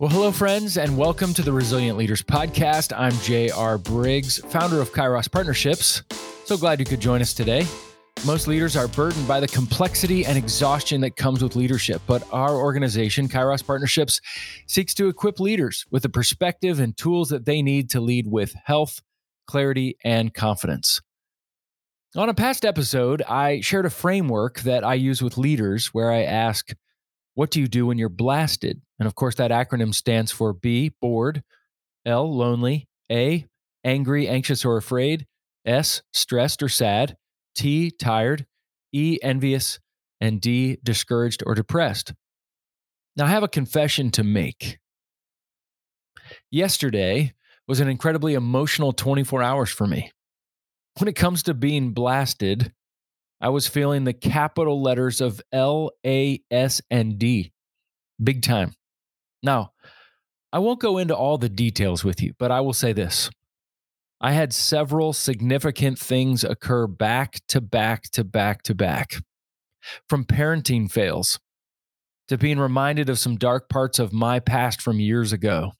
Well, hello, friends, and welcome to the Resilient Leaders Podcast. I'm J.R. Briggs, founder of Kairos Partnerships. So glad you could join us today. Most leaders are burdened by the complexity and exhaustion that comes with leadership, but our organization, Kairos Partnerships, seeks to equip leaders with the perspective and tools that they need to lead with health, clarity, and confidence. On a past episode, I shared a framework that I use with leaders where I ask, What do you do when you're blasted? And of course, that acronym stands for B, bored, L, lonely, A, angry, anxious, or afraid, S, stressed or sad, T, tired, E, envious, and D, discouraged or depressed. Now, I have a confession to make. Yesterday was an incredibly emotional 24 hours for me. When it comes to being blasted, I was feeling the capital letters of L, A, S, and D. Big time. Now, I won't go into all the details with you, but I will say this. I had several significant things occur back to back to back to back. From parenting fails to being reminded of some dark parts of my past from years ago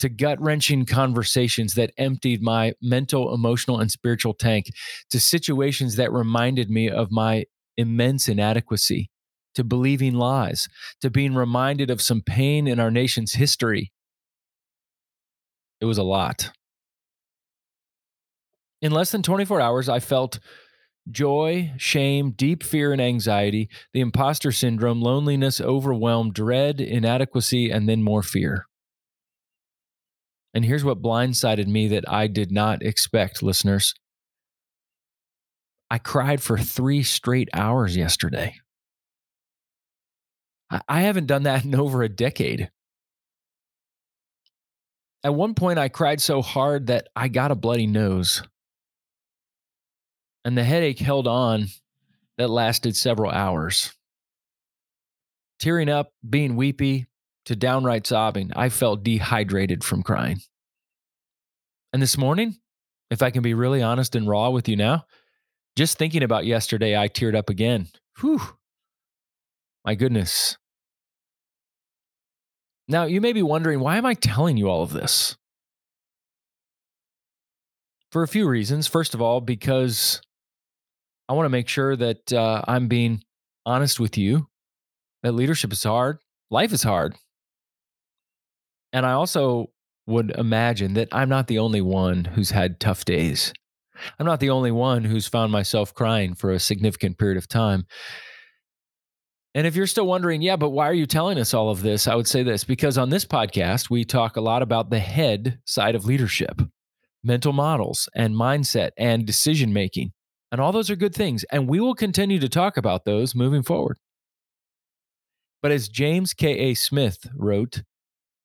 to gut wrenching conversations that emptied my mental, emotional, and spiritual tank to situations that reminded me of my immense inadequacy to believing lies, to being reminded of some pain in our nation's history. It was a lot. In less than 24 hours, I felt joy, shame, deep fear and anxiety, the imposter syndrome, loneliness, overwhelm, dread, inadequacy, and then more fear. And here's what blindsided me that I did not expect, listeners. I cried for three straight hours yesterday. I haven't done that in over a decade. At one point, I cried so hard that I got a bloody nose. And the headache held on that lasted several hours. Tearing up, being weepy, to downright sobbing, I felt dehydrated from crying. And this morning, if I can be really honest and raw with you now, just thinking about yesterday, I teared up again. Whew. My goodness. Now, you may be wondering, why am I telling you all of this? For a few reasons. First of all, because I want to make sure that uh, I'm being honest with you that leadership is hard, life is hard. And I also would imagine that I'm not the only one who's had tough days. I'm not the only one who's found myself crying for a significant period of time. And if you're still wondering, yeah, but why are you telling us all of this? I would say this because on this podcast, we talk a lot about the head side of leadership, mental models and mindset and decision making. And all those are good things. And we will continue to talk about those moving forward. But as James K.A. Smith wrote,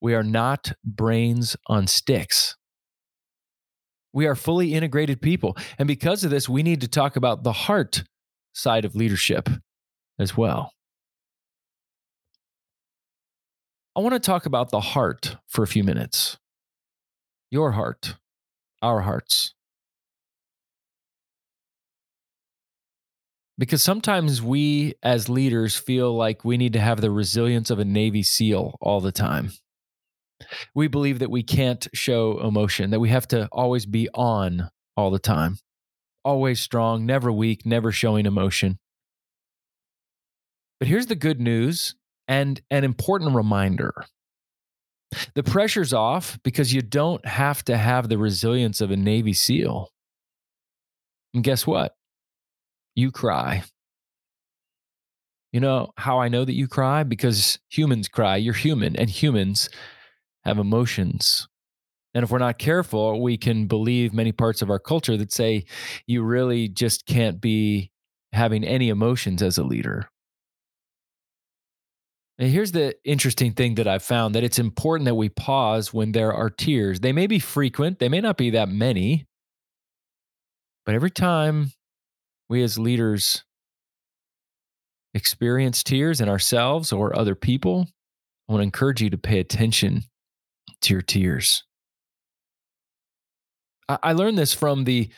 we are not brains on sticks. We are fully integrated people. And because of this, we need to talk about the heart side of leadership as well. I want to talk about the heart for a few minutes. Your heart, our hearts. Because sometimes we as leaders feel like we need to have the resilience of a Navy SEAL all the time. We believe that we can't show emotion, that we have to always be on all the time, always strong, never weak, never showing emotion. But here's the good news and an important reminder the pressure's off because you don't have to have the resilience of a Navy SEAL. And guess what? You cry. You know how I know that you cry? Because humans cry. You're human, and humans have emotions. And if we're not careful, we can believe many parts of our culture that say you really just can't be having any emotions as a leader. And here's the interesting thing that I've found that it's important that we pause when there are tears. They may be frequent, they may not be that many, but every time we as leaders experience tears in ourselves or other people, I want to encourage you to pay attention to your tears. I learned this from the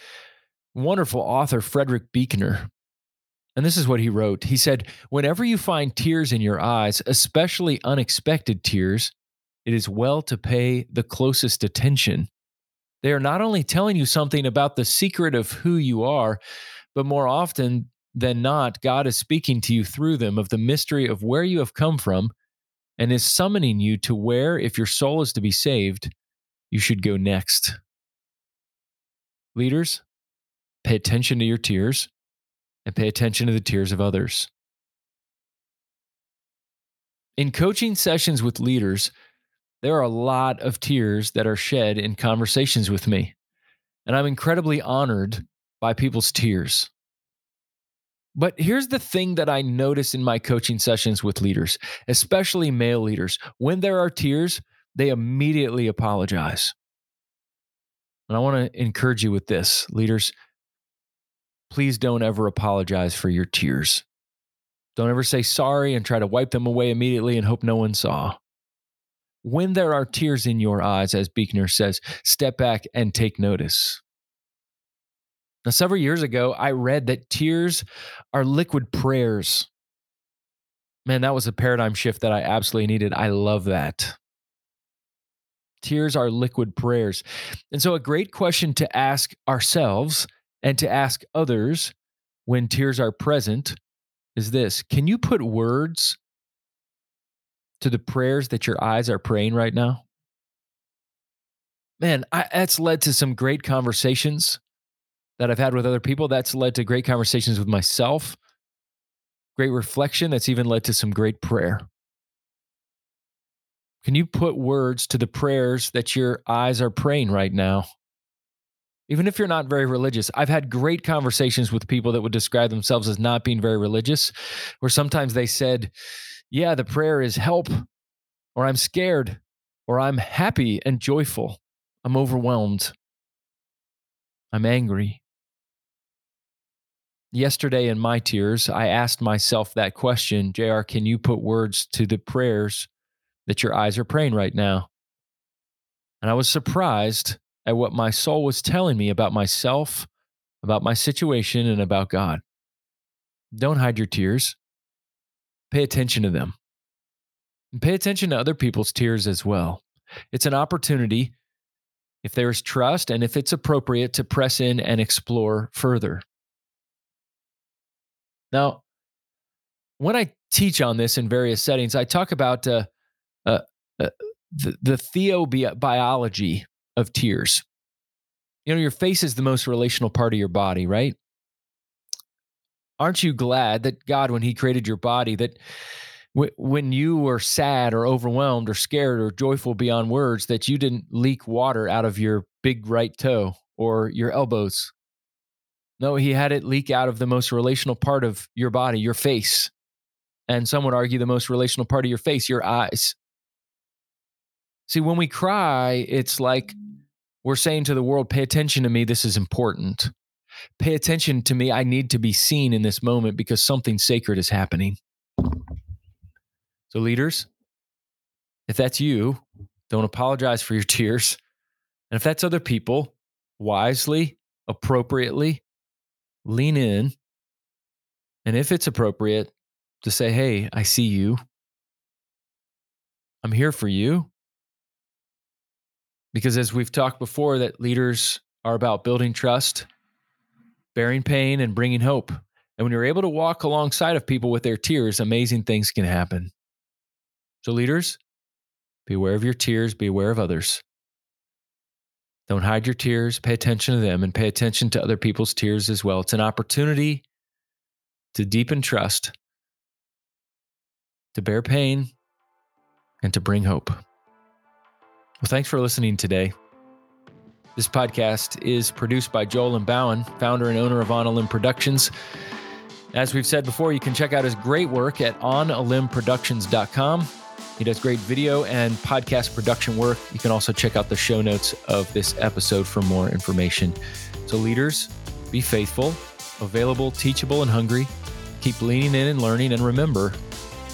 wonderful author Frederick Buechner. And this is what he wrote. He said, Whenever you find tears in your eyes, especially unexpected tears, it is well to pay the closest attention. They are not only telling you something about the secret of who you are, but more often than not, God is speaking to you through them of the mystery of where you have come from and is summoning you to where, if your soul is to be saved, you should go next. Leaders, pay attention to your tears and pay attention to the tears of others. In coaching sessions with leaders, there are a lot of tears that are shed in conversations with me, and I'm incredibly honored by people's tears. But here's the thing that I notice in my coaching sessions with leaders, especially male leaders. When there are tears, they immediately apologize. And I want to encourage you with this, leaders. Please don't ever apologize for your tears. Don't ever say sorry and try to wipe them away immediately and hope no one saw. When there are tears in your eyes, as Buechner says, step back and take notice. Now, several years ago, I read that tears are liquid prayers. Man, that was a paradigm shift that I absolutely needed. I love that. Tears are liquid prayers. And so, a great question to ask ourselves and to ask others when tears are present is this Can you put words to the prayers that your eyes are praying right now? Man, I, that's led to some great conversations that I've had with other people. That's led to great conversations with myself, great reflection. That's even led to some great prayer. Can you put words to the prayers that your eyes are praying right now? Even if you're not very religious, I've had great conversations with people that would describe themselves as not being very religious, where sometimes they said, Yeah, the prayer is help, or I'm scared, or I'm happy and joyful. I'm overwhelmed. I'm angry. Yesterday, in my tears, I asked myself that question JR, can you put words to the prayers that your eyes are praying right now? And I was surprised at what my soul was telling me about myself, about my situation, and about God. Don't hide your tears. Pay attention to them. And pay attention to other people's tears as well. It's an opportunity, if there is trust and if it's appropriate, to press in and explore further. Now, when I teach on this in various settings, I talk about uh, uh, uh, the, the theobiology of tears. You know, your face is the most relational part of your body, right? Aren't you glad that God, when He created your body, that w- when you were sad or overwhelmed or scared or joyful beyond words, that you didn't leak water out of your big right toe or your elbows no, he had it leak out of the most relational part of your body, your face. And some would argue the most relational part of your face, your eyes. See, when we cry, it's like we're saying to the world, pay attention to me. This is important. Pay attention to me. I need to be seen in this moment because something sacred is happening. So, leaders, if that's you, don't apologize for your tears. And if that's other people, wisely, appropriately, lean in. And if it's appropriate, to say, hey, I see you. I'm here for you. Because as we've talked before, that leaders are about building trust, bearing pain, and bringing hope. And when you're able to walk alongside of people with their tears, amazing things can happen. So, leaders, be aware of your tears, be aware of others. Don't hide your tears. Pay attention to them and pay attention to other people's tears as well. It's an opportunity to deepen trust, to bear pain, and to bring hope. Well, thanks for listening today. This podcast is produced by Joel Limbauan, founder and owner of On a Limb Productions. As we've said before, you can check out his great work at onalimbproductions.com. He does great video and podcast production work. You can also check out the show notes of this episode for more information. So, leaders, be faithful, available, teachable, and hungry. Keep leaning in and learning. And remember,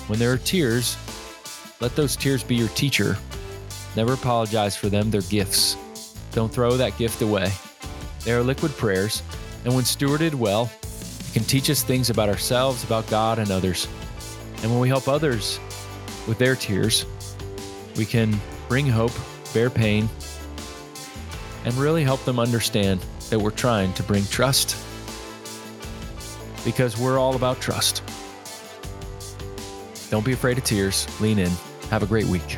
when there are tears, let those tears be your teacher. Never apologize for them, they're gifts. Don't throw that gift away. They are liquid prayers, and when stewarded well, it can teach us things about ourselves, about God, and others. And when we help others with their tears, we can bring hope, bear pain, and really help them understand that we're trying to bring trust because we're all about trust. Don't be afraid of tears. Lean in. Have a great week.